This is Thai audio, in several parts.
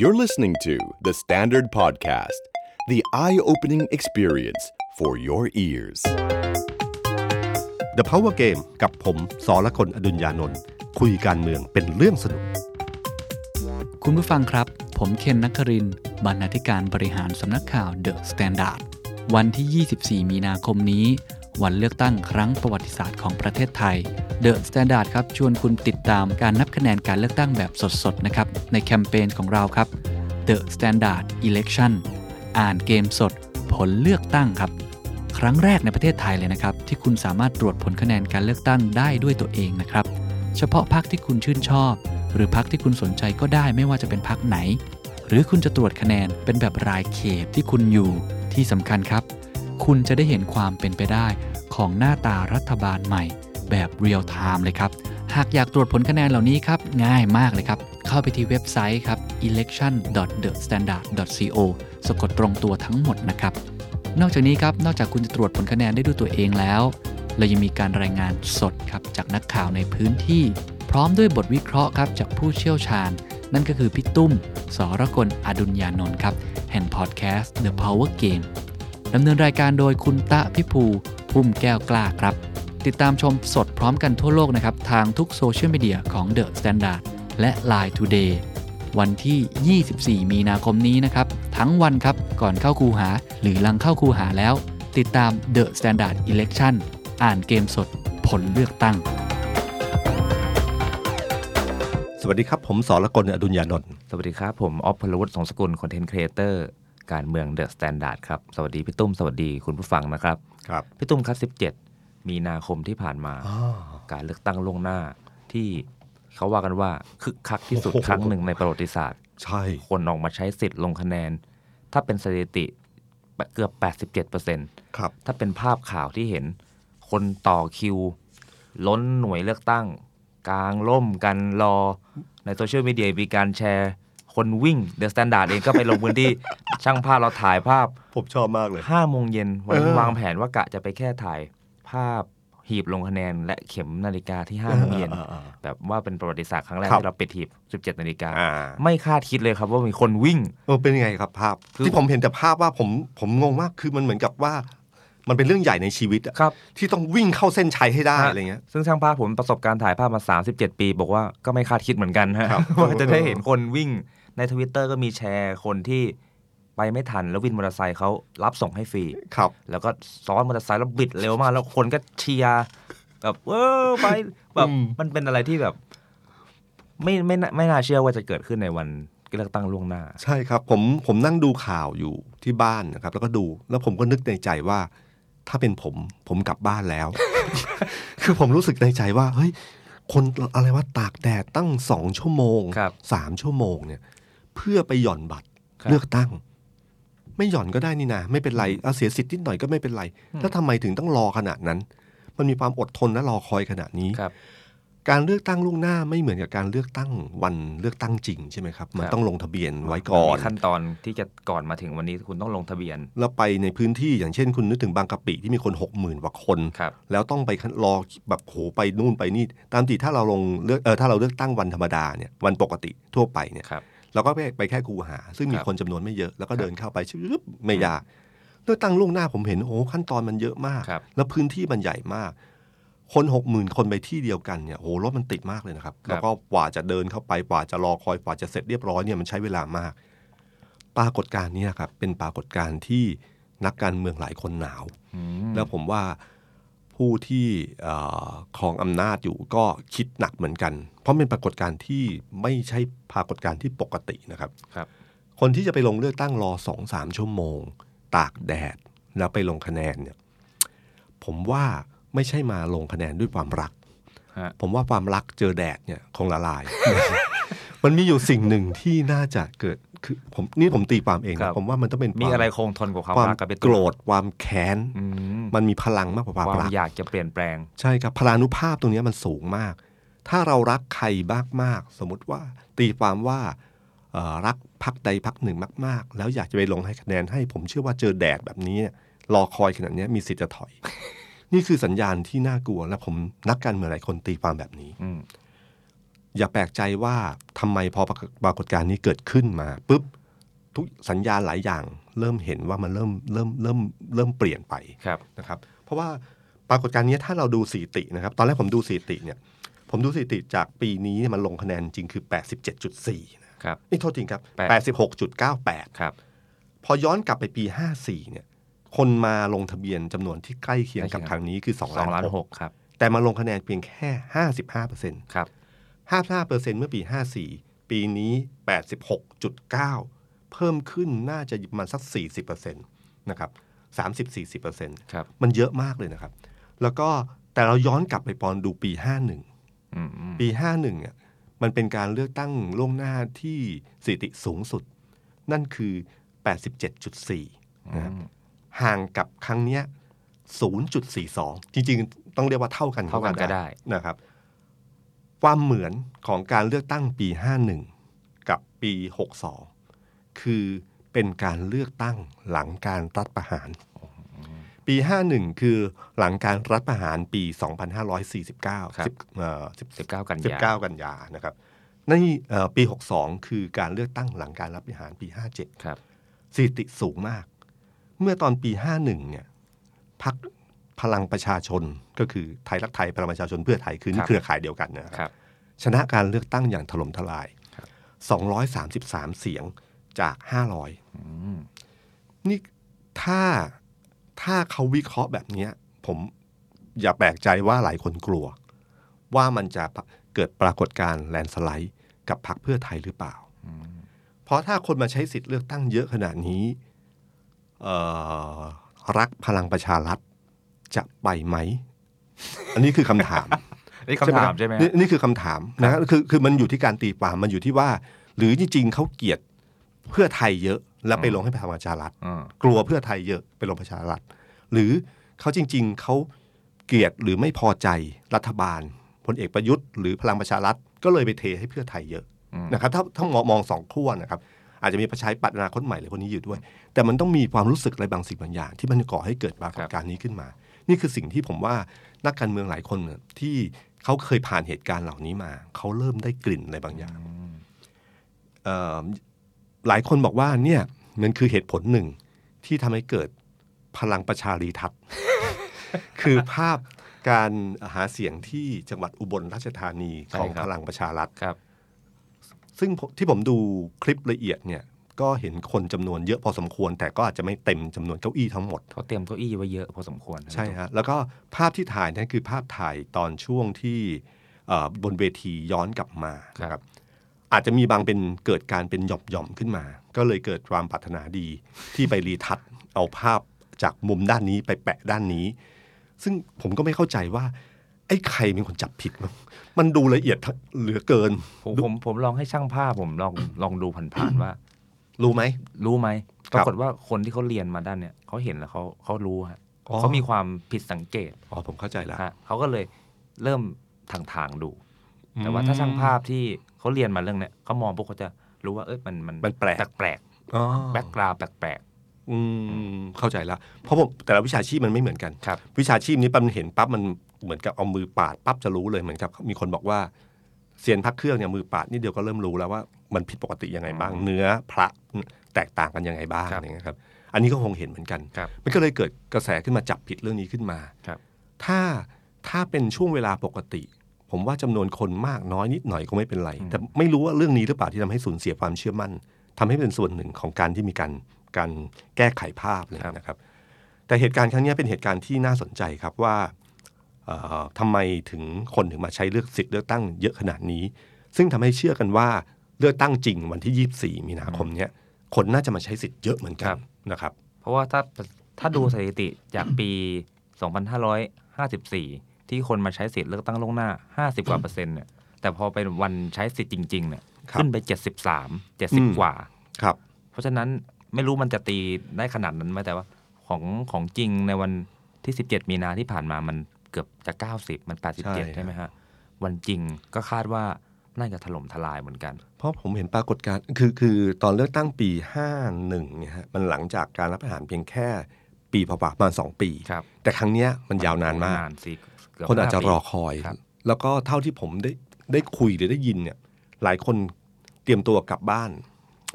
You're listening to The Standard Podcast, the eye opening experience for your ears. The Power Game กับผมสอละคนอดุญญานนท์คุยการเมืองเป็นเรื่องสนุก คุณผู้ฟังครับ ผมเคนนักครินทร์บรรณาธิการบริหารสำนักข่าว The Standard วันที่ 24 มีนาคมนี้ วันเลือกตั้งครั้งประวัติศาสตร์ของประเทศไทย The Standard ครับชวนคุณติดตามการนับคะแนนการเลือกตั้งแบบสดๆนะครับในแคมเปญของเราครับ The Standard Election อ่านเกมสด ผลเลือกตั้งครับ ครั้งแรกในประเทศไทยเลยนะครับ ที่คุณสามารถตรวจผลคะแนนการเลือกตั้งได้ด้วยตัวเองนะครับ เฉพาะพรรคที่คุณชื่นชอบ หรือพรรคที่คุณสนใจก็ได้ไม่ว่าจะเป็นพรรคไหน หรือคุณจะตรวจคะแนนเป็นแบบรายเขตที่คุณอยู่ที่สำคัญครับ คุณจะได้เห็นความเป็นไปได้ของหน้าตารัฐบาลใหม่ แบบเรียลไทม์เลยครับ หากอยากตรวจผลคะแนนเหล่านี้ครับ ง่ายมากเลยครับ เข้าไปที่เว็บไซต์ครับ election.thestandard.co สะกดตรงตัวทั้งหมดนะครับ นอกจากนี้ครับ นอกจากคุณจะตรวจผลคะแนนได้ด้วยตัวเองแล้ว เรายังมีการรายงานสดครับจากนักข่าวในพื้นที่ พร้อมด้วยบทวิเคราะห์ครับจากผู้เชี่ยวชาญ นั่นก็คือพี่ตุ้ม สรกลอดุญญานนท์ครับแห่งพอดแคสต์ The Power Game ดำเนินรายการโดยคุณตะพิภูพุ่มแก้วกล้าครับ ติดตามชมสดพร้อมกันทั่วโลกนะครับ ทางทุกโซเชียลมีเดียของ The Standard และ Line Today วันที่ 24 มีนาคมนี้นะครับ ทั้งวันครับก่อนเข้าคูหา หรือหลังเข้าคูหาแล้ว ติดตาม The Standard Election อ่านเกมสดผลเลือกตั้ง สวัสดีครับ ผมสอละคนอดุญญานนท์สวัสดีครับ ผมออฟพลวุฒิสงสกุล content creator การเมือง The Standard ครับ สวัสดีพี่ตุ้ม สวัสดีคุณผู้ฟังนะครับ ครับ พี่ตุ้มครับ 17 มีนาคมที่ผ่านมา การเลือกตั้งล่วงหน้าที่เขาว่ากันว่าคึกคักที่สุดโอ้โหครั้งหนึ่งในประวัติศาสตร์ ใช่ คนออกมาใช้สิทธิ์ลงคะแนน ถ้าเป็นสถิติเกือบ 87%ครับ ถ้าเป็นภาพข่าวที่เห็น คนต่อคิว ล้นหน่วยเลือกตั้ง กางร่มกันรอ ในโซเชียลมีเดียมีการแชร์ คนวิ่ง The Standard เองก็ไปลงพื้นที่ ช่างภาพเราถ่ายภาพผมชอบมากเลย5โมงเย็นวันนี้เออวางแผนว่ากะจะไปแค่ถ่ายภาพหีบลงคะแนนและเข็มนาฬิกาที่5โมงเย็นอ่าอ่าอ่าแบบว่าเป็นประวัติศาสตร์ครั้งแรกครับที่เราปิดหีบ 17 นาฬิกาอ่าไม่คาดคิดเลยครับว่ามีคนวิ่งเออเป็นยังไงครับภาพคือที่ผมเห็นแต่ภาพว่าผมผมงงมากคือมันเหมือนกับว่า มันเป็นเรื่องใหญ่ในชีวิตอะครับที่ต้องวิ่งเข้าเส้นชัยให้ได้ฮะอะไรเงี้ยซึ่งช่างภาพผมประสบการณ์ถ่ายภาพมา 37 ปี บอกว่าก็ไม่คาดคิดเหมือนกันฮะครับว่าจะได้เห็นคนวิ่ง ในทวิตเตอร์ก็มีแชร์คนที่ไปไม่ทันแล้ววินมอเตอร์ไซค์เขารับส่งให้ฟรีครับ แล้วก็ซ้อนมอเตอร์ไซค์แล้วบิดเร็วมาก แล้วคนก็เชียร์แบบเออไปแบบอืมมันเป็นอะไรที่แบบ ไม่ไม่น่าไม่น่าเชื่อว่าจะเกิดขึ้นในวันเลือกตั้งล่วงหน้า ใช่ครับ ผมผมนั่งดูข่าวอยู่ที่บ้านนะครับ แล้วก็ดูแล้วผมก็นึกในใจว่า ถ้าเป็นผมผมกลับบ้านแล้ว คือผมรู้สึกในใจว่า เฮ้ย คนอะไรว่าตากแดดตั้งสองชั่วโมงครับสามชั่วโมงเนี่ย เพื่อไปหย่อนบัตรครับเลือกตั้ง ไม่หย่อนก็ได้นี่นะไม่เป็นไรเอาเสียสิทธิ์นิดหน่อยก็ไม่เป็นไร แล้วทำไมถึงต้องรอขนาดนั้น มันมีความอดทนและรอคอยขนาดนี้ครับ การเลือกตั้งล่วงหน้าไม่เหมือนกับการเลือกตั้งวันเลือกตั้งจริงใช่ไหมครับมันครับต้องลงทะเบียนไว้ก่อนมีขั้นตอนที่จะก่อนมาถึงวันนี้คุณต้องลงทะเบียน แล้วไปในพื้นที่อย่างเช่น คุณนึกถึงบางกะปิที่มีคนหกหมื่นกว่าคนครับแล้วต้องไปรอแบบโหไปนู่นไปนี่ ตามที่ถ้าเราลงเลือกเออถ้าเราเลือกตั้งวันธรรมดาเนี่ยวันปกติทั่วไปเนี่ยครับ เราก็ไปไปแค่คูหา ซึ่งมีครับคนจำนวนไม่เยอะแล้วก็เดินเข้าไปชึบไม่ยากเลือกตั้งล่วงหน้าผมเห็นโอ้ขั้นตอนมันเยอะมากครับแล้วพื้นที่มันใหญ่มาก คนหกหมื่นคนไปที่เดียวกันเนี่ยโอ้รถมันติดมากเลยนะครับ แล้วก็กว่าจะเดินเข้าไปกว่าจะรอคอยกว่าจะเสร็จเรียบร้อยเนี่ยมันใช้เวลามาก ปรากฏการณ์เนี้ครับเป็นปรากฏการณ์ที่นักการเมืองหลายคนหนาวอืมแล้วผมว่า ผู้ที่เอ่อครองอำนาจอยู่ก็คิดหนักเหมือนกัน เพราะเป็นปรากฏการณ์ที่ไม่ใช่ปรากฏการณ์ที่ปกตินะครับครับ คนที่จะไปลงเลือกตั้งรอสองสามชั่วโมง ตากแดดแล้วไปลงคะแนนเนี่ยผมว่าไม่ใช่มาลงคะแนนด้วยความรักฮะผมว่าความรักเจอแดดเนี่ยคงละลาย มันมีอยู่สิ่งหนึ่งที่น่าจะเกิด คือผมนี่ผมตีความเองครันะบผมว่ามันต้องเป็นมีควาอะไรคงทนกว่าความความรักกับเป็นโกรธความแค้นอืมมันมีพลังมากกว่าความความรักอยากจะเปลี่ยนแปลง ใช่ครับพลานุภาพตรงเนี้ยมันสูงมาก ถ้าเรารักใครมากมากๆสมมติว่า ตีความว่าเอ่อรักพักใดพักหนึ่งมาก ๆ แล้วอยากจะไปลงให้คะแนนให้ผมเชื่อว่าเจอแดดแบบนี้เนี่ยรอคอยขนาดเนี้ยมีสิทธิ์จะถอย นี่คือสัญญาณที่น่ากลัวและผมนักการเมืองหลายคนตีความแบบนี้ อืมอย่าแปลกใจว่าทำไมพอปรากฏการณ์นี้เกิดขึ้นมาปุ๊บทุกสัญญาณหลายอย่าง เริ่มเห็นว่ามันเริ่มเริ่มเริ่มเริ่มเปลี่ยนไปครับนะครับ เพราะว่าปรากฏการณ์นี้ถ้าเราดูสถิตินะครับ ตอนแรกผมดูสถิติเนี่ยผมดูสถิติจากปีนี้เนี่ยมันลงคะแนนจริงคือ 87.4นะครับนี่โทษทีครับแปด86.98ครับพอย้อนกลับไปปี 54เนี่ยคนมาลงทะเบียนจำนวนที่ใกล้เคียงกับใกล้เคียงครั้งนี้คือ2สองล้านล้านหหกกครับแต่มาลงคะแนนเพียงแค่ 55เปอร์เซ็นต์ครับ 55เปอร์เซ็นต์เมื่อปี 54 ปีนี้ 86.9 เพิ่มขึ้นน่าจะประมาณสัก 40เปอร์เซ็นต์นะครับ30-40เปอร์เซ็นต์ครับมันเยอะมากเลยนะครับ แล้วก็แต่เราย้อนกลับไปปอนดูปี 51อืมอืมปี 51อะมันเป็นการเลือกตั้งล่วงหน้าที่สถิติสูงสุด นั่นคือ 87.4นะครับห่างกับครั้งเนี้ย0.42 จริงๆ ต้องเรียกว่าเท่ากันเท่ากันก็ได้นะครับ ความเหมือนของการเลือกตั้งปี 51 กับปี 62 คือเป็นการเลือกตั้งหลังการรัฐประหาร ปี 51 คือหลังการรัฐประหารปี 2549ครับสิบเอ่อสิบสิบเก้ากันยา19 กันยานะครับนี่เอ่อปี 62 คือการเลือกตั้งหลังการรับประหารปี 57 ครับสถิติสูงมาก เมื่อตอนปี 51 เนี่ยพัก พลังประชาชนก็คือไทยรักไทยพลังประชาชนเพื่อไทยคือนี่ครับเครือข่ายเดียวกันนะคครับรับชนะการเลือกตั้งอย่างถล่มทลายครับ233 เสียงจาก 500อืมนี่ถ้าถ้าเขาวิเคราะห์แบบเนี้ยผมอย่าแปลกใจว่าหลายคนกลัว ว่ามันจะเกิดปรากฏการณ์แลนด์สไลด์กับพรรคเพื่อไทยหรือเปล่า เพราะถ้าคนมาใช้สิทธิ์เลือกตั้งเยอะขนาดนี้เอ่อรักพลังประชารัฐ จะไปไหม อันนี้คือคำถาม นี่คำถามใช่ไหมนี่นี่คือคำถามนะคือคือมันอยู่ที่การตีความมันอยู่ที่ว่า หรือจริงๆเขาเกลียดเพื่อไทยเยอะ แล้วไปลงให้พลังประชารัฐอืมกลัวเพื่อไทยเยอะไปลงประชารัฐหรือเขาจริง ๆเขาเกลียดหรือไม่พอใจรัฐบาลพลเอกประยุทธ์หรือพลังประชารัฐก็เลยไปเทให้เพื่อไทยเยอะนะครับถ้าถ้ามองมองสองขั้วนะครับอาจจะมีประชาธิปัตย์อนาคตใหม่หรือพวกนี้อยู่ด้วย แต่มันต้องมีความรู้สึกอะไรบางสิ่งบางอย่าง ที่มันก่อให้เกิดปรากฏการณ์นี้ขึ้นมา นี่คือสิ่งที่ผมว่านักการเมืองหลายคนเนี่ยที่เขาเคยผ่านเหตุการณ์เหล่านี้มา เขาเริ่มได้กลิ่นอะไรบางอย่างเอ่อหลายคนบอกว่าเนี่ยมันคือเหตุผลหนึ่งที่ทำให้เกิดพลังประชารีทัศน์คือภาพการหาเสียงที่จังหวัดอุบลราชธานีของใช่ครับพลังประชารัฐครับ ซึ่งผมที่ผมดูคลิปละเอียดเนี่ย ก็เห็นคนจำนวนเยอะพอสมควร แต่ก็อาจจะไม่เต็มจำนวนเก้าอี้ทั้งหมดเขาเตรียมเก้าอี้ไว้เยอะพอสมควรใช่ฮะแล้วก็ภาพที่ถ่ายนั่นคือภาพถ่ายตอนช่วงที่เอ่อบนเวทีย้อนกลับมานะครับอาจจะมีบางเป็นเกิดการเป็นหย่อมๆขึ้นมา ก็เลยเกิดความปรารถนาดีที่ไปรีทัชเอาภาพจากมุมด้านนี้ไปแปะด้านนี้ ซึ่งผมก็ไม่เข้าใจว่าไอ้ใครเป็นคนจับผิดมั้งมันดูละเอียดเหลือเกิน ผมผมผมลองให้ช่างภาพผมลองลองดูผ่านๆว่า รู้ไหม รู้ไหมคปรับรากฏว่าคนที่เขาเรียนมาด้านเนี่ยเขาเห็นแล้วเขาเขารู้ฮะอ๋อเขามีความผิดสังเกตอ๋อผมเข้าใจแล้วฮะเขาก็เลยเริ่มทางทางๆดู แต่ว่าถ้าช่างภาพที่เขาเรียนมาเรื่องเนี้ยเขามองปุ๊บเขาจะรู้ว่าเอ้ยมันมันมันแปลกแปลกอ๋อแบ็กกราวแปลกอืมเข้าใจแล้วเพราะผมแต่ละวิชาชีพมันไม่เหมือนกันๆครับวิชาชีพนี้ปั๊บมันเห็นปั๊บมันเหมือนกับเอามือปาดปั๊บจะรู้เลยเหมือนกับมีคนบอกว่าเซียนพักเครื่องเนี่ยมือปาดนี่เดียวก็เริ่มรู้แล้วว่า มันผิดปกติยังไงบ้าง เนื้อพระแตกต่างกันยังไงบ้างครับอย่างเงี้ยครับ อันนี้ก็คงเห็นเหมือนกันครับมันก็เลยเกิดกระแสขึ้นมาจับผิดเรื่องนี้ขึ้นมาครับถ้าถ้าเป็นช่วงเวลาปกติ ผมว่าจำนวนคนมากน้อยนิดหน่อยก็ไม่เป็นไร แต่ไม่รู้ว่าเรื่องนี้หรือเปล่าที่ทำให้สูญเสียความเชื่อมั่นทำให้เป็นส่วนหนึ่งของการที่มีการการแก้ไขภาพเลยนะครับ แต่เหตุการณ์ครั้งนี้เป็นเหตุการณ์ที่น่าสนใจครับว่าเอ่อทำไมถึงคนถึงมาใช้เลือกสิทธิ์เลือกตั้งเยอะขนาดนี้ ซึ่งทำให้เชื่อกันว่า เลือกตั้งจริงวันที่ 24 มีนาคมเนี้ยคนน่าจะมาใช้สิทธิ์เยอะเหมือนกันนะครับ เพราะว่าถ้าถ้าดูสถิติจากปี 2554 ที่คนมาใช้สิทธิ์เลือกตั้งล่วงหน้า 50 กว่าเปอร์เซ็นต์เนี่ยแต่พอเป็นวันใช้สิทธิ์จริงๆเนี่ยครับขึ้นไป 73อืม70 กว่าครับ เพราะฉะนั้นไม่รู้มันจะตีได้ขนาดนั้นไหมแต่ว่าของของจริงในวันที่ 17 มีนาที่ผ่านมามันเกือบจะ 90 มันใช่87 ใช่ไหมฮะ วันจริงก็คาดว่า น่าจะถล่มทลายเหมือนกัน เพราะผมเห็นปรากฏการณ์คือคือตอนเลือกตั้งปี 51เนี่ยฮะมันหลังจากการรับประหารเพียงแค่ปีพอประมาณสองปีครับแต่ครั้งเนี้ยมันยาวนานมากนานสิเกืบคนอาจจะห้ปีรอคอยครับแล้วก็เท่าที่ผมได้ได้คุยหรือได้ยินเนี่ย หลายคนเตรียมตัวกลับบ้าน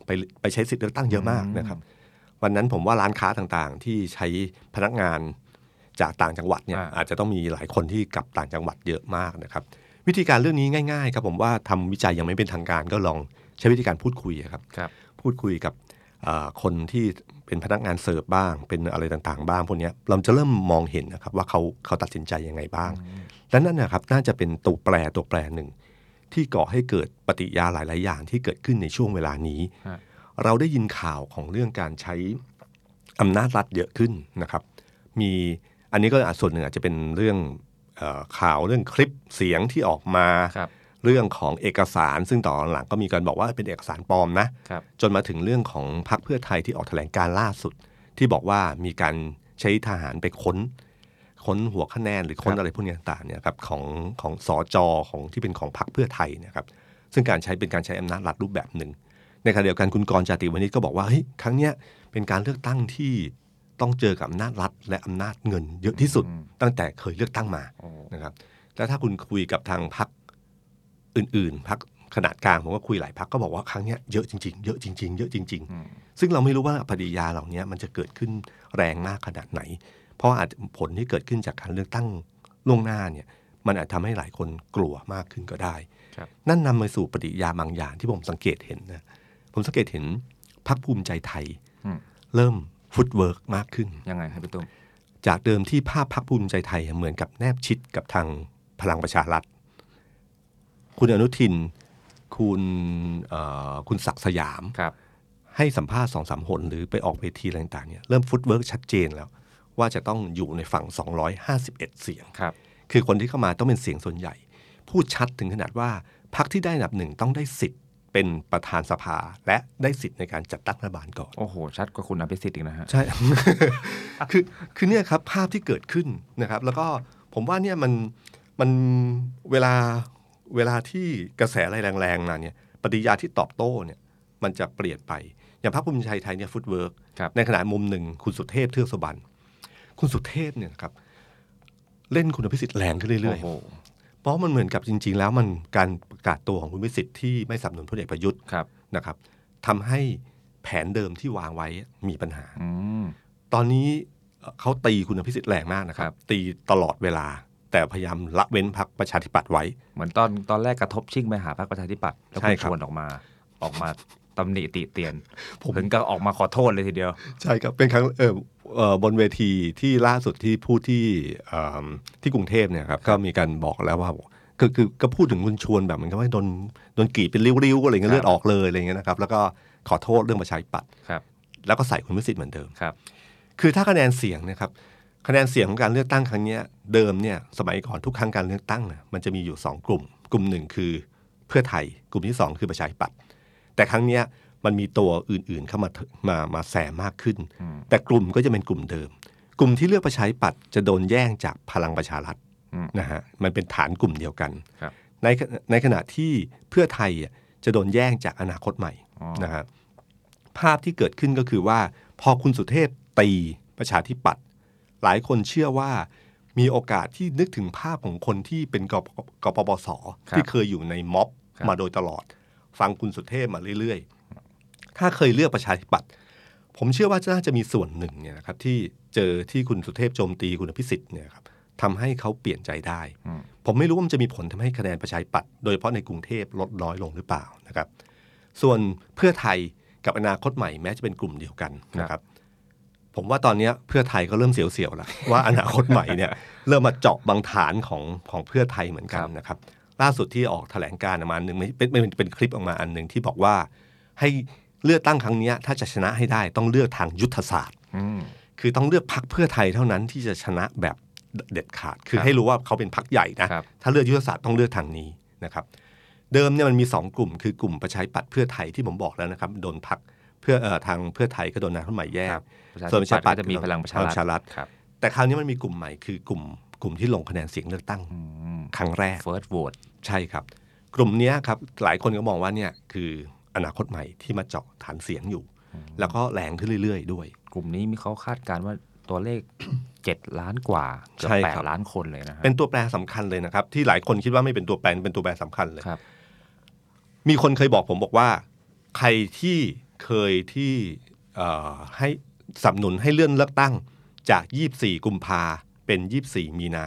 ไปไปใช้สิทธิ์เลือกตั้งเยอะมากนะครับ วันนั้นผมว่าร้านค้าต่างๆ ที่ใช้พนักงานจากต่างจังหวัดเนี่ยอ่าอาจจะต้องมีหลายคนที่กลับต่างจังหวัดเยอะมากนะครับ วิธีการเรื่องนี้ง่าย ๆ ครับผมว่าทำวิจัยยังไม่เป็นทางการก็ลองใช้วิธีการพูดคุยอะครับครับพูดคุยกับเอ่อคนที่เป็นพนักงานเสิร์ฟบ้าง เป็นอะไรต่างๆ บ้างพวกเนี้ยเราจะเริ่มมองเห็นนะครับว่าเขาเขาตัดสินใจยังไงบ้างและนั่นนะครับน่าจะเป็นตัวแปรตัวแปรหนึ่ง ที่ก่อให้เกิดปฏิกิริยาหลาย ๆ อย่างที่เกิดขึ้นในช่วงเวลานี้ฮะเราได้ยินข่าวของเรื่องการใช้อำนาจรัฐเยอะขึ้นนะครับ มีอันนี้ก็อาจส่วนหนึ่งอาจจะเป็นเรื่องเออ ข่าวเรื่องคลิปเสียงที่ออกมาครับเรื่องของเอกสารซึ่งต่อนหลังก็มีการบอกว่าเป็นเอกสารปลอมนะครับจนมาถึงเรื่องของพรรคเพื่อไทยที่ออกแถลงการล่าสุด ที่บอกว่ามีการใช้ทหารไปค้น ค้นหัวคะแนนหรือค้นครับอะไรพวกนี้ต่างๆเนี่ยครับของของสอจอของที่เป็นของพรรคเพื่อไทยเนะครับซึ่งการใช้เป็นการใช้อำนาจรัฐรูปแบบหนึ่ง ในขณะเดียวกันคุณกรณ์จาติวณิชก็บอกว่าเฮ้ยครั้งเนี้ยเป็นการเลือกตั้งที่ ต้องเจอกับอำนาจรัฐ และอำนาจเงินเยอะที่สุด ตั้งแต่เคยเลือกตั้งมาโอ้นะครับแล้วถ้าคุณคุยกับทางพรรคอื่นๆพรรคขนาดกลางผมก็คุยหลายพรรคก็บอกว่าครั้งเนี้ยเยอะจริงๆ เยอะจริงๆ เยอะจริง ๆ ซึ่งเราไม่รู้ว่าปฏิกิริยาเหล่านี้มันจะเกิดขึ้นแรงมากขนาดไหน เพราะอาจจะผลที่เกิดขึ้นจากการเลือกตั้งล่วงหน้าเนี่ยมันอาจทำให้หลายคนกลัวมากขึ้นก็ได้ครับนั่นนำมาสู่ปฏิกิริยาบางอย่างที่ผมสังเกตเห็นนะผมสังเกตเห็นพรรคภูมิใจไทยอืมเริ่ม footwork มากขึ้นยังไงครับพี่ตุ้มจากเดิมที่ภาพพรรคภูมิใจไทยเหมือนกับแนบชิดกับทางพลังประชารัฐ คุณอนุทิน คุณเอ่อคุณศักดิ์สยามครับให้สัมภาษณ์สองสามหนหรือไปออกเวทีอะไรต่างๆเนี่ยเริ่ม footwork ชัดเจนแล้ว ว่าจะต้องอยู่ในฝั่ง 251 เสียงครับคือคนที่เข้ามาต้องเป็นเสียงส่วนใหญ่ พูดชัดถึงขนาดว่าพรรคที่ได้อันดับหนึ่งต้องได้สิทธิ์ เป็นประธานสภา และได้สิทธิ์ในการจัดตั้งรัฐบาลก่อน โอ้โห ชัดกว่าคุณอภิสิทธิ์อีกนะฮะ ใช่ คือคือเนี่ยครับภาพที่เกิดขึ้นนะครับ แล้วก็ผมว่าเนี่ยมันมันเวลาเวลาที่กระแสอะไรแรงๆมาเนี่ยปฏิกิริยาที่ตอบโต้เนี่ยมันจะเปลี่ยนไป อย่างพรรคภูมิใจไทยเนี่ย footwork ครับในขณะมุมหนึ่งคุณสุเทพเทือกสุบรรณคุณสุเทพเนี่ยนะครับ เล่นคุณอภิสิทธิ์แรงขึ้นเรื่อยโอ้โหๆ เพราะมันเหมือนกับจริง ๆ แล้วมันการประกาศตัวของคุณอภิสิทธิ์ที่ไม่สนับสนุนพลเอกประยุทธ์ครับนะครับทำให้แผนเดิมที่วางไว้มีปัญหาอืมตอนนี้เอ่อเขาตีคุณอภิสิทธิ์แรงมากนะครัครับบตีตลอดเวลา แต่พยายามละเว้นพักประชาธิปัตย์ไว้ เหมือนตอนตอนแรกกระทบชิ่งไปหาพรรคประชาธิปัตย์แล้วใช่คุณครับชวนออกมาออกมาตำหนิติเตียน ผมถึงก็ออกมาขอโทษเลยทีเดียว ใช่ครับเป็นครั้งเออเอ่อ บนเวทีที่ล่าสุดที่พูดที่เอิ่มที่กรุงเทพเนี่ยครับก็มีการบอกแล้วว่าคือคือก็พูดถึงคุณชวนแบบเหมือนกับว่าโดนโดนกรีดเป็นริ้วๆอะไรเงี้ยครับเลือดออกเลยอะไรเงี้ยนะครับแล้วก็ขอโทษเรื่องประชาธิปัตย์ครับแล้วก็ใส่คุณวิสิทธิ์เหมือนเดิมครับ คือถ้าคะแนนเสียงเนะครับคะแนนเสียงของการเลือกตั้งครั้งเนี้ยเดิมเนี่ยสมัยก่อนทุกครั้งการเลือกตั้งน่ะมันจะมีอยู่สองกลุ่ม กลุ่มหนึ่งคือเพื่อไทย กลุ่มที่สองคือประชาธิปัตย์แต่ครั้งเนี้ย มันมีตัวอื่นๆเข้ามามามาแซมมากขึ้นอืมแต่กลุ่มก็จะเป็นกลุ่มเดิม กลุ่มที่เลือกประชาธิปัตย์จะโดนแย่งจากพลังประชารัฐอืมนะฮะมันเป็นฐานกลุ่มเดียวกันครับในในขณะที่เพื่อไทยอะจะโดนแย่งจากอนาคตใหม่อ๋อนะฮะภาพที่เกิดขึ้นก็คือว่า พอคุณสุเทพตีประชาธิปัตย์หลายคนเชื่อว่ามีโอกาสที่นึกถึงภาพของคนที่เป็นกปกปปสครับที่เคยอยู่ในม็อบครับมาโดยตลอด ฟังคุณสุเทพมาเรื่อยๆ ถ้าเคยเลือกประชาธิปัตย์ผมเชื่อว่าน่าจะมีส่วนหนึ่งเนี่ยนะครับที่เจอที่คุณสุเทพโจมตีคุณอภิสิทธิ์เนี่ยครับทำให้เขาเปลี่ยนใจได้ ผมไม่รู้ว่ามันจะมีผลทำให้คะแนนประชาธิปัตย์โดยเฉพาะในกรุงเทพลดน้อยลงหรือเปล่านะครับ ส่วนเพื่อไทยกับอนาคตใหม่แม้จะเป็นกลุ่มเดียวกันนะครับ ผมว่าตอนนี้เพื่อไทยก็เริ่มเสียวๆแล้วว่าอนาคตใหม่เนี่ยเริ่มมาเจาะบางฐานของของเพื่อไทยเหมือนกันนะครับ ล่าสุดที่ออกแถลงการณ์ออกมาอันหนึ่งไม่เป็นเป็นเป็นคลิปออกมาอันหนึ่งที่บอกว่าให้ เลือกตั้งครั้งเนี้ยถ้าจะชนะให้ได้ต้องเลือกทางยุทธศาสตร์อืมคือต้องเลือกพักเพื่อไทยเท่านั้นที่จะชนะแบบเด็ดขาด คือครับให้รู้ว่าเขาเป็นพักใหญ่นะครับถ้าเลือกยุทธศาสตร์ต้องเลือกทางนี้นะครับเดิมเนี่ยมันมีสองกลุ่ม คือกลุ่มประชาธิปัตย์เพื่อไทยที่ผมบอกแล้วนะครับโดนพักเพื่อเอ่อทางเพื่อไทยก็โดนนายคนใหม่แยกครับประชาส่วนประธิชาธิปัปัตตย์ย์ก็จะมีพลังประชาพลังประชารัรัฐฐครับแต่คราวนี้มันมีกลุ่มใหม่คือกลุ่มกลุ่มที่ลงคะแนนเสียงเลือกตั้งอืมครั้งแรก first vote ใช่ครับ กลุ่มเนี้ยครับหลายคนก็มองว่าเนี่ยคือ อนาคตใหม่ที่มาเจาะฐานเสียงอยู่ แล้วก็แรงขึ้นเรื่อย ๆ ด้วย กลุ่มนี้มีเขาคาดการณ์ว่าตัวเลขเจ็ดล้านกว่าเกือบใช่แปครัดบล้านคนเลยนะฮะเป็นตัวแปรสำคัญเลยนะครับ ที่หลายคนคิดว่าไม่เป็นตัวแปรเป็นตัวแปรสำคัญเลยครับมีคนเคยบอกผมบอกว่า ใครที่เคยที่เอ่อให้สนับสนุนให้เลื่อนเลือกตั้งจาก 24 กุมภาเป็น 24 มีนา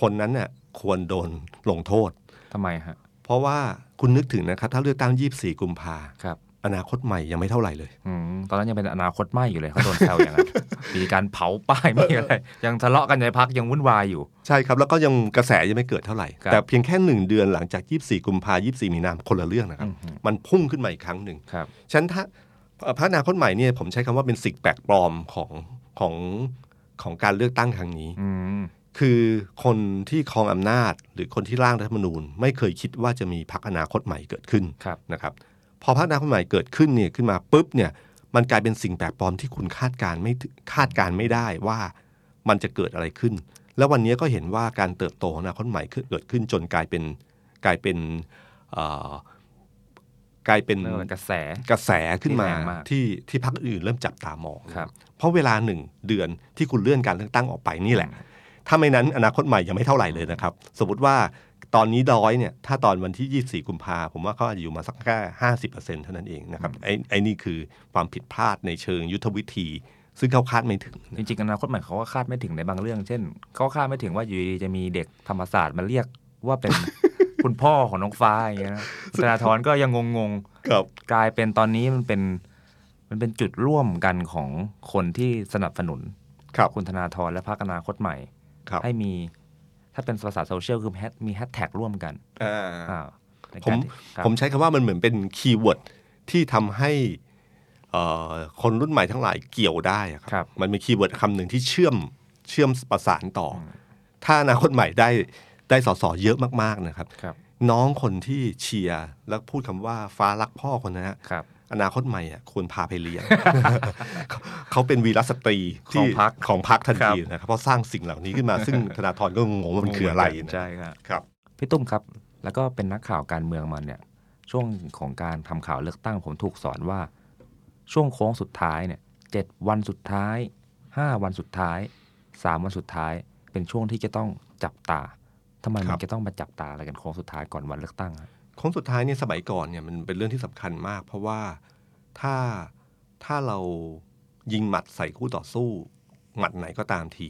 คนนั้นน่ะควรโดนลงโทษทำไมฮะ เพราะว่า คุณนึกถึงนะครับ ถ้าเลือกตั้ง 24 กุมภาครับ อนาคตใหม่ยังไม่เท่าไหร่เลยอืมตอนนั้นยังเป็นอนาคตไม่อยู่เลยเขาโดนแซวอย่างนั้น มีการเผาป้ายมีอะไรยังทะเลาะกันในพักยังวุ่นวายอยู่ ใช่ครับ แล้วก็ยังกระแสยังไม่เกิดเท่าไหร่ ครับแต่เพียงแค่หนึ่งเดือนหลังจาก 24 กุมภา24 มีนาคนละเรื่องนะครับ อือฮึมันพุ่งขึ้นมาอีกครั้งหนึ่ง ครับ ฉะนันถ้าเอ่อพรรคอนาคตใหม่เนี่ยผมใช้คำว่าเป็นสิ่งแปลกปลอมของของของการเลือกตั้งครั้งนี้ อืม คือคนที่ครองอำนาจ หรือคนที่ร่างรัฐธรรมนูญ ไม่เคยคิดว่าจะมีพรรคอนาคตใหม่เกิดขึ้นครับนะครับ พอพรรคอนาคตใหม่เกิดขึ้นเนี่ยขึ้นมาปุ๊บเนี่ยมันกลายเป็นสิ่งแปลกปลอมที่คุณคาดการณ์ไม่ถึงคาดการณ์ไม่ได้ว่ามันจะเกิดอะไรขึ้น แล้ววันนี้ก็เห็นว่าการเติบโตของอนาคตใหม่เกิดขึ้นจนกลายเป็นกลายเป็นเอ่อกลายเป็นเรียกว่ากระแสกระแสขึ้นมาที่แรงมากที่ที่พรรคอื่นเริ่มจับตามองครับเพราะเวลาหนึ่งเดือนที่คุณเลื่อนการเลือกตั้งออกไปนี่แหละ ถ้าไม่นั้นอนาคตใหม่ยังไม่เท่าไหร่เลยนะครับ สมมติว่าตอนนี้ร้อยเนี่ยถ้าตอนวันที่ 24 กุมภาผมว่าเขาอาจจะอยู่มาสักแค่ห้าสิบเปอร์เซ็นเท่านั้นเองนะครับไอ้ไอ้นี่คือความผิดพลาดในเชิงยุทธวิธี ซึ่งเขาคาดไม่ถึง จริงๆอนาคตใหม่เขาก็คาดไม่ถึงในบางเรื่อง เช่นเขาคาดไม่ถึงว่าอยู่ดีๆจะมีเด็กธรรมศาสตร์มาเรียกว่าเป็นคุณพ่อของน้องฟ้าอย่างเงี้ยนะคุณธนาธรก็ยังงงครับๆกลายเป็นตอนนี้มันเป็นมันเป็นจุดร่วมกันของคนที่สนับสนุนครับคุณธนาธรและพรรคอนาคตใหม่ครับ ให้มีถ้าเป็นภาษาโซเชียลคือแฮชมีแฮชแท็กร่วมกันอ่าอ่าในผมการที่ครับผมใช้คำว่ามันเหมือนเป็น keyword ที่ทำให้เอ่อคนรุ่นใหม่ทั้งหลายเกี่ยวได้อะครับ มันเป็น keyword คำหนึ่งที่เชื่อมเชื่อมประสานต่ออถ้าอนาคตใหม่ได้ได้สสเยอะมากๆนะครับครับ น้องคนที่เชียร์แล้วพูดคำว่าฟ้ารักพ่อคนนั้นนะครับ อนาคตใหม่อะควรพาไปเลี้ยงเขาเขาเป็นวีรสตรีที่ของพรรคของพรรคทันครับทีนะครับเพราะสร้างสิ่งเหล่านี้ขึ้นมา ซึ่งธนาธรก็งงว่ามันคืออะไรนะใช่ครับครับพี่ตุ้มครับ แล้วก็เป็นนักข่าวการเมืองมาเนี่ย ช่วงของการทำข่าวเลือกตั้งผมถูกสอนว่า ช่วงโค้งสุดท้ายเนี่ยเจ็ดวันสุดท้ายห้าวันสุดท้ายสามวันสุดท้าย เป็นช่วงที่จะต้องจับตาทำไมคมัรันบจะต้องมาจับตาอะไรกันโค้งสุดท้ายก่อนวันเลือกตั้งอะโค้งสุดท้ายเนี่ยสมัยก่อนเนี่ยมันเป็นเรื่องที่สำคัญมาก เพราะว่าถ้าถ้าเรายิงหมัดใส่คู่ต่อสู้ หมัดไหนก็ตามที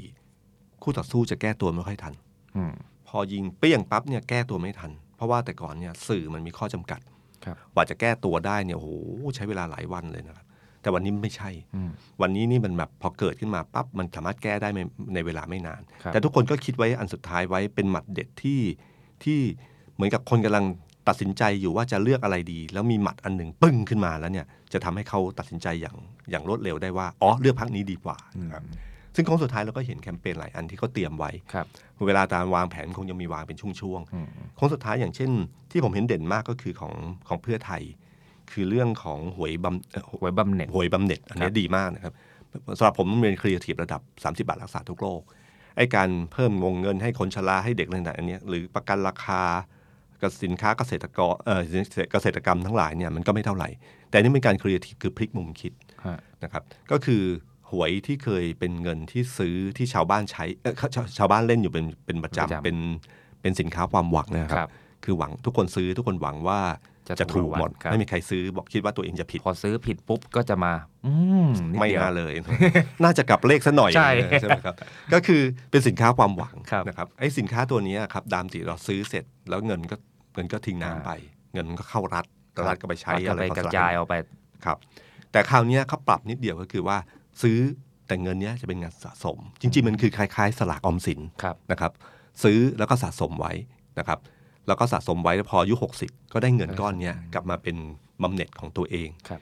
คู่ต่อสู้จะแก้ตัวไม่ค่อยทันอืมพอยิงเปี้ยงปั๊บเนี่ยแก้ตัวไม่ทัน เพราะว่าแต่ก่อนเนี่ยสื่อมันมีข้อจำกัดครับกว่าจะแก้ตัวได้เนี่ยโอ้โหใช้เวลาหลายวันเลยนะครับ แต่วันนี้ไม่ใช่อืมวันนี้นี่มันแบบพอเกิดขึ้นมาปั๊บมันสามารถแก้ได้ในในเวลาไม่นานครับแต่ทุกคนก็คิดไว้อันสุดท้ายไว้เป็นหมัดเด็ดที่ที่เหมือนกับคนกำลัง ตัดสินใจอยู่ว่าจะเลือกอะไรดี แล้วมีหมัดอันหนึ่งปึ้งขึ้นมาแล้วเนี่ยจะทำให้เขาตัดสินใจอย่างอย่างรวดเร็วได้ว่าอ๋อเลือกพักนี้ดีกว่านะครับซึ่งโค้งสุดท้ายเราก็เห็นแคมเปญหลายอันที่เขาเตรียมไว้ครับเวลาการวางแผนคงยังมีวางเป็นช่วงๆอืมโค้งสุดท้ายอย่างเช่น ที่ผมเห็นเด่นมากก็คือของของเพื่อไทย คือเรื่องของหวยบำเอ่อไว้บำเหน็จหวยบำเหน็จอันนี้ดีมากนะครับสำหรับผมมันเป็นครีเอทีฟระดับ 30 บาทรักษาทุกโรคไอ้การเพิ่มวงเงินให้คนชราให้เด็กอะไรต่างๆอันเนี้ยหรือประกันราคา กับสินค้าเกษตรกรเอ่อเกษตรกรรมทั้งหลายเนี่ยมันก็ไม่เท่าไหร่ แต่อันนี่เป็นการครีเอทีฟคือพลิกมุมคิดฮะนะครับก็คือหวยที่เคยเป็นเงินที่ซื้อที่ชาวบ้านใช้เอ่อชาวชาวบ้านเล่นอยู่เป็นเป็นประประจำจำเป็นเป็นสินค้าความหวังนะคครัรับบคือหวังทุกคนซื้อทุกคนหวังว่าจะจะถูกหมดครับไม่มีใครซื้อบอกคิดว่าตัวเองจะผิด พอซื้อผิดปุ๊บก็จะมา อืมนิดไม่เดียวน่าเลย น่าจะกลับเลขซะหน่อยใช่ใช่ไหมครับก็คือเป็นสินค้าความหวังครับนะครับไอ้สินค้าตัวนี้ครับดามติเราซื้อเสร็จแล้วเงินก็ เงินก็ทิ้งน้ำไป เงินก็เข้ารัฐแล้วรัฐก็ไปใช้มันก็อะไรไปก็กระสลับจายเอาไปครับ แต่คราวเนี้ยเขาปรับนิดเดียวก็คือว่าซื้อแต่เงินเนี้ยจะเป็นเงินสะสม จริง ๆ มันคือคล้ายๆ สลากออมสินครับนะครับ ซื้อแล้วก็สะสมไว้นะครับ แล้วก็สะสมไว้แล้วพออายุ60 ก็ได้เงินก้อนเนี้ยกลับมาเป็นบำเหน็จของตัวเองครับ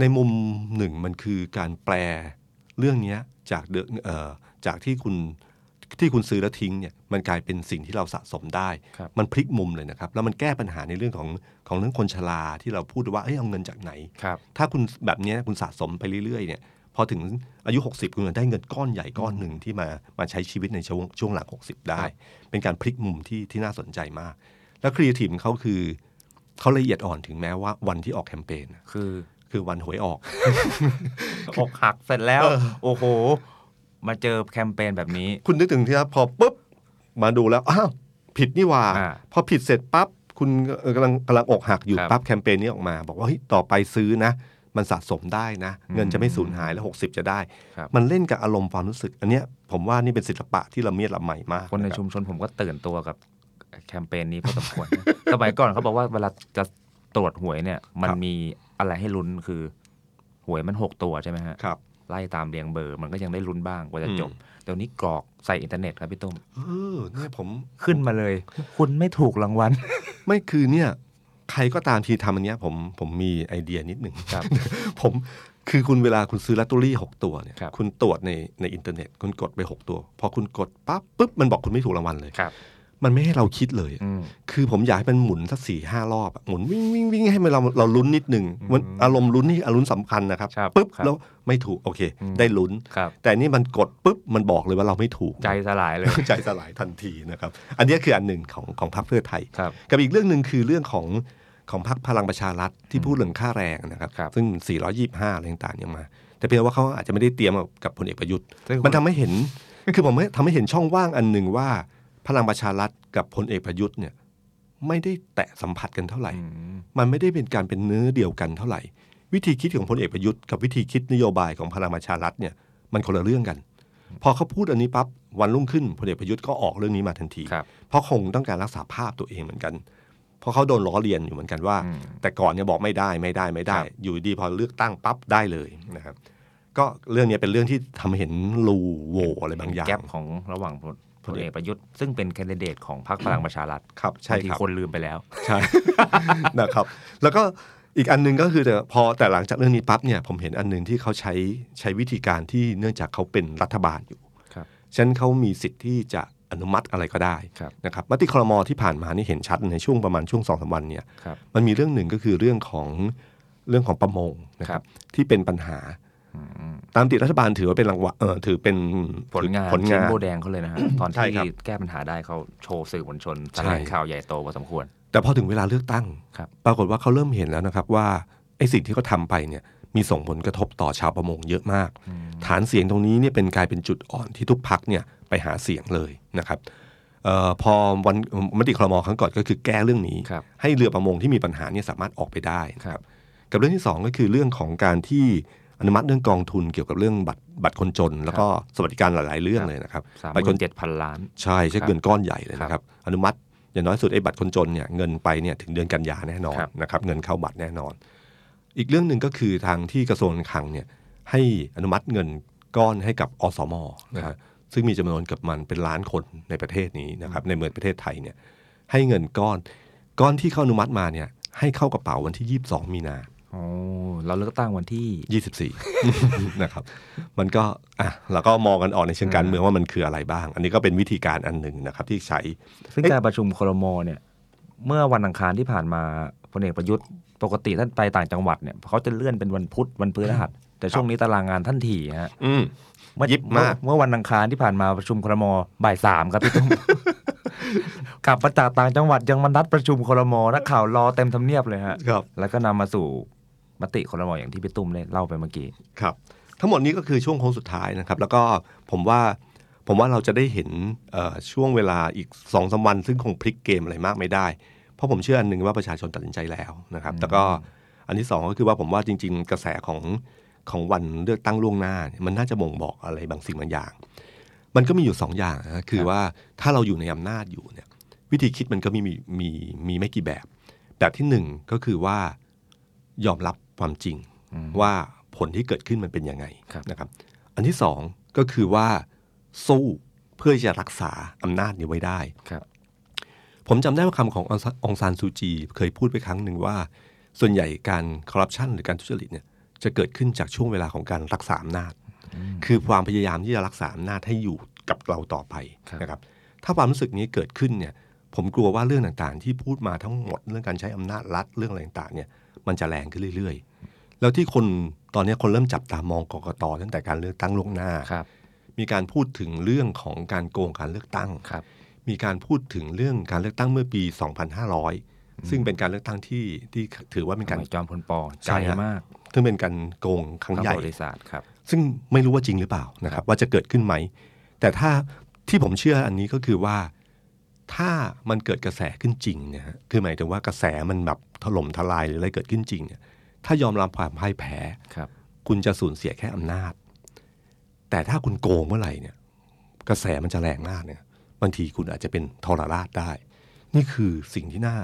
ในมุมหนึ่งมันคือการแปลเรื่องเนี้ยจากเดเอ่อจากที่คุณ ที่คุณซื้อแล้วทิ้งเนี่ยมันกลายเป็นสิ่งที่เราสะสมได้ครับมันพลิกมุมเลยนะครับ แล้วมันแก้ปัญหาในเรื่องของของเรื่องคนชราที่เราพูดว่าเอ้ยเอาเงินจากไหนครับถ้าคุณแบบเนี้ยคุณสะสมไปเรื่อยๆเนี่ยพอถึงอายุ 60 คุณจะได้เงินก้อนใหญ่ก้อนหนึ่งที่มามาใช้ชีวิตในช่วงช่วงหลัง 60 ได้ เป็นการพลิกมุมที่ที่น่าสนใจมาก แล้วครีเอทีฟเขาคือเขาละเอียดอ่อนถึงแม้ว่าวันที่ออกแคมเปญน่ะคือคือวันหวยออก อกหักเสร็จแล้ว โอ้โห มาเจอแคมเปญแบบนี้ คุณนึกถึงที่นะพอปุ๊บมาดูแล้วอ้าวผิดนี่หว่าอ่าพอผิดเสร็จปั๊บคุณเอ่อกำลังกำลังอกหักอยู่ครับปั๊บแคมเปญนี้ออกมา บอกว่าเฮ้ยต่อไปซื้อนะ มันสะสมได้นะ เงินจะไม่สูญหายแล้ว 60 จะได้ ครับ มันเล่นกับอารมณ์ความรู้สึก อันเนี้ยผมว่านี่เป็นศิลปะที่ละเมียดละไมมากคนในะรับ ชุมชนผมก็ตื่นตัวกับแคมเปญนี้พอสมควรนะ สมัยก่อนเขาบอกว่าเวลาจะตรวจหวยเนี่ย มันมีอะไรให้ลุ้นคือ หวยมันหกตัวใช่ไหมฮะ ครับ ไล่ตามเรียงเบอร์ มันก็ยังได้ลุ้นบ้างกว่าจะจบอืมเดี๋ยวนี้กรอกใส่อินเทอร์เน็ตครับพี่ตุ้มเออเนี่ยผมขึ้นมาเลย คุณไม่ถูกรางวัล ไม่คือเนี่ย ใครก็ตามทีทำอันเนี้ย ผมผมมีไอเดียนิดหนึ่งครับ ผมคือคุณเวลาคุณซื้อลอตเตอรี่หกตัวเนี่ยครับคุณตรวจในในอินเทอร์เน็ต คุณกดไปหกตัว พอคุณกดปั๊บปุ๊บมันบอกคุณไม่ถูกรางวัลเลย ครับ มันไม่ให้เราคิดเลยอืมคือผมอยากให้มันหมุนสักสี่ห้ารอบอะหมุนวิ่งวิ่งวิ่งให้มันเราเราลุ้นนิดหนึ่งมันอารมณ์ลุ้นนี่อารมณ์สำคัญนะครับครับปุ๊บครับแล้วไม่ถูกโอเคอืมได้ลุ้นครับแต่นี่มันกดปุ๊บมันบอกเลยว่าเราไม่ถูกใจสลายเลยใจสลายทันทีนะครับ อันนี้คืออันหนึ่งของของพรรคเพื่อไทยครับกับอีกเรื่องหนึ่งคือเรื่องของของพรรคพลังประชารัฐที่พูดเรื่องค่าแรงนะครับครับซึ่ง 425 อะไรต่างๆยังมา แต่เพียงว่าเขาอาจจะไม่ได้เตรียมกับพลเอกประยุทธ์ซึ่งมันทำให้เห็น คือผมทำให้เห็นช่องว่างอันหนึ่งว่า พลังประชารัฐกับพลเอกประยุทธ์เนี่ยไม่ได้แตะสัมผัสกันเท่าไหร่อืมมันไม่ได้เป็นการเป็นเนื้อเดียวกันเท่าไหร่ วิธีคิดของพลเอกประยุทธ์กับวิธีคิดนโยบายของพลังประชารัฐเนี่ยมันคนละเรื่องกัน พอเขาพูดอันนี้ปั๊บวันรุ่งขึ้นพลเอกประยุทธ์ก็ออกเรื่องนี้มาทันทีครับเพราะคงต้องการรักษาภาพตัวเองเหมือนกัน เพราะเขาโดนล้อเลียนอยู่เหมือนกันว่าอืมแต่ก่อนเนี่ยบอกไม่ได้ไม่ได้ไม่ได้ครับอยู่ดีพอเลือกตั้งปั๊บได้เลยนะครับก็เรื่องนี้เป็นเรื่องที่ทำให้เห็นรูโหว่อะไรบางอย่างแกลบของระหว่าง พลพลเอกประยุทธ์ซึ่งเป็นแคนดิเดตของพรรคพลังประชารัฐครับใช่บางทีครับคนลืมไปแล้วใช่นะครับ แล้วก็อีกอันหนึงก็คือแต่พอแต่หลังจากเรื่องนี้ปั๊บเนี่ยผมเห็นอันหนึงที่เขาใช้ใช้วิธีการที่เนื่องจากเขาเป็นรัฐบาลอยู่ครับฉะนั้นเขามีสิทธิ์ที่จะอนุมัติอะไรก็ได้ครับนะครับมติครมที่ผ่านมานี่เห็นชัดในช่วงประมาณช่วงสองสามวันเนี่ยครับมันมีเรื่องหนึ่งก็คือเรื่องของเรื่องของประมงนะคครัรับบที่เป็นปัญหาอืม ตามติดรัฐบาลถือว่าเป็นรางวัลเออถือเป็นผลงานผลเช่งานโบแดงเขาเลยนะฮะตอนที่แก้ปัญหาได้เขาโชว์สื่อมวลชนแถลงข่าวใหญ่โตพอสมควร แต่พอถึงเวลาเลือกตั้งครับปรากฏว่าเขาเริ่มเห็นแล้วนะครับว่าไอ้สิ่งที่เขาทำไปเนี่ยมีส่งผลกระทบต่อชาวประมงเยอะมาก ฐานเสียงตรงนี้เนี่ยเป็นกลายเป็นจุดอ่อนที่ทุกพักเนี่ยไปหาเสียงเลยนะครับออพอวันมติครมครั้งก่อนก็คือแก้เรื่องนี้ ให้เรือประมงที่มีปัญหาเนี่ยสามารถออกไปได้นะครับกับเรื่องที่สองก็คือเรื่องของการที่ อนุมัติเรื่องกองทุนเกี่ยวกับเรื่องบัตรบัตรคนจน แล้วก็สวัสดิการหลายๆเรื่องเลยนะครับสามบัตรหคมื่นนเจ็ดพันล้านใช่ใช่ครับเงินก้อนใหญ่เลยนะคครัรับบอนุมัติอย่างน้อยสุดไอ้บัตรคนจนเนี่ยเงินไปเนี่ยถึงเดือนกันยาแน่นอนครับนะครับเงินเข้าบัตรแน่นอน อีกเรื่องหนึ่งก็คือทางที่กระทรวงการคลังเนี่ยให้อนุมัติเงินก้อนให้กับอสมนะคครัรับบซึ่งมีจำนวนเกือบมันเป็นล้านคนในประเทศนี้นะครับในเมืองประเทศไทยเนี่ยให้เงินก้อนก้อนที่เขาอนุมัติมาเนี่ยให้เข้ากระเป๋าวันที่ 22 มีนา โอ้เราเลือกตั้งวันที่ 24 นะครับ มันก็อะเราก็มองกันออกในเชิงการเมืองว่ามันคืออะไรบ้าง อันนี้ก็เป็นวิธีการอันหนึ่งนะครับ ที่ใช้ ซึ่งเอ๊ะการประชุมครมเนี่ย เมื่อวันอังคารที่ผ่านมาพลเอกประยุทธ์ปกติท่านไปต่างจังหวัดเนี่ยเขาจะเลื่อนเป็นวันพุธวันพฤหัส แต่ช่วงนี้ตารางงานท่านถี่ฮะอืมเมื่อยิบมากเมื่อเมื่อวันอังคารที่ผ่านมาประชุมครมบ่ายสามครับพี่ตุ้มกลับมาจากต่างจังหวัดยังมานัดประชุมครมนักข่าวรอเต็มทำเนียบเลยฮะครับแล้วก็นำมาสู่ มติครมอย่างที่พี่ตุ้มได้เล่าไปเมื่อกี้ครับ ทั้งหมดนี้ก็คือช่วงโค้งสุดท้ายนะครับ แล้วก็ผมว่าผมว่าเราจะได้เห็นเอ่อช่วงเวลาอีกสองสาวัน ซึ่งคงพลิกเกมอะไรมากไม่ได้ เพราะผมเชื่ออันหนึ่งว่าประชาชนตัดสินใจแล้วนะครับแล้วก็อันที่สองก็คือว่าผมว่าจริง ๆ กระแสของของวันเลือกตั้งล่วงหน้าเนี่ยมันน่าจะบ่งบอกอะไรบางสิ่งบางอย่าง มันก็มีอยู่สองอย่างนะคือว่าถ้าเราอยู่ในอำนาจอยู่เนี่ย วิธีคิดมันก็มีมีมีมีไม่กี่แบบ แบบที่หนึ่งก็คือว่ายอมรับ ความจริงว่าผลที่เกิดขึ้นมันเป็นยังไงครับนะครับ อันที่สองก็คือว่าสู้เพื่อจะรักษาอำนาจนี้ไว้ได้ครับผมจำได้ว่าคำขององซานซูจี เคยพูดไปครั้งหนึ่งว่า ส่วนใหญ่การคอร์รัปชันหรือการทุจริตเนี่ยจะเกิดขึ้นจากช่วงเวลาของการรักษาอำนาจ คือความพยายามที่จะรักษาอำนาจให้อยู่กับเราต่อไปครับนะครับ ถ้าความรู้สึกนี้เกิดขึ้นเนี่ยผมกลัวว่าเรื่องต่างๆ ที่พูดมาทั้งหมดเรื่องการใช้อำนาจรัฐเรื่องอะไรต่างๆเนี่ยมันจะแรงขึ้นเรื่อยๆ แล้วที่คนตอนนี้คนเริ่มจับตามองกกตตั้งแต่การเลือกตั้งล่วงหน้าครับมีการพูดถึงเรื่องของการโกงการเลือกตั้งครับมีการพูดถึงเรื่องการเลือกตั้งเมื่อปี 2500 ซึ่งเป็นการเลือกตั้งที่ที่ถือว่าเป็นสการมัยจอมพลปอใช่ไกลฮะมาก ซึ่งเป็นการโกงครั้งทั้งใหญ่ประวัติศาสตร์ครับ ซึ่งไม่รู้ว่าจริงหรือเปล่านะครับ ว่าจะเกิดขึ้นไหม แต่ถ้าที่ผมเชื่ออันนี้ก็คือว่าถ้ามันเกิดกระแสขึ้นจริงเนี่ยฮะคือหมายถึงว่ากระแสมันแบบถล่มทลายหรืออะไรเกิดขึ้นจริงเนี่ย ถ้ายอมรับความพ่ายแพ้ครับ คุณจะสูญเสียแค่อำนาจ แต่ถ้าคุณโกงเมื่อไหร่เนี่ย กระแสมันจะแรงมากเนี่ยบางทีคุณอาจจะเป็นทรราชได้ นี่คือสิ่งที่น่า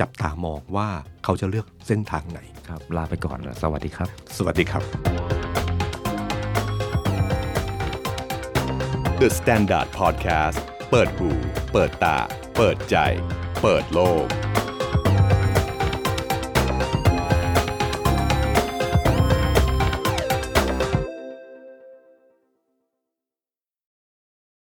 จับตามองว่าเขาจะเลือกเส้นทางไหนครับ ลาไปก่อนแล้วสวัสดีครับ สวัสดีครับ The Standard Podcast เปิดหู เปิดตา เปิดใจ เปิดโลก